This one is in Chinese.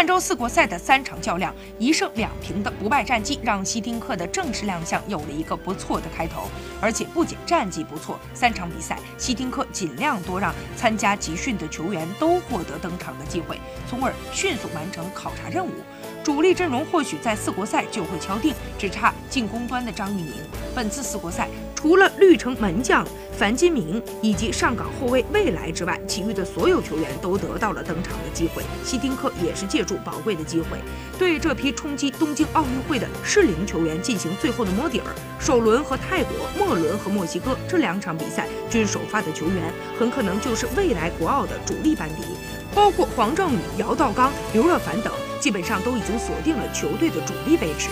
汉州四国赛的三场较量，一胜两平的不败战绩，让希丁克的正式亮相有了一个不错的开头。而且不仅战绩不错，三场比赛希丁克尽量多让参加集训的球员都获得登场的机会，从而迅速完成考察任务。主力阵容或许在四国赛就会敲定，只差进攻端的张玉宁。本次四国赛，除了绿城门将樊金明以及上港后卫未来之外，其余的所有球员都得到了登场的机会。希丁克也是借助宝贵的机会，对这批冲击东京奥运会的适龄球员进行最后的摸底儿。首轮和泰国，末轮和墨西哥这两场比赛均首发的球员，很可能就是未来国奥的主力班底，包括黄正宇、姚道刚、刘若凡等。基本上都已经锁定了球队的主力位置。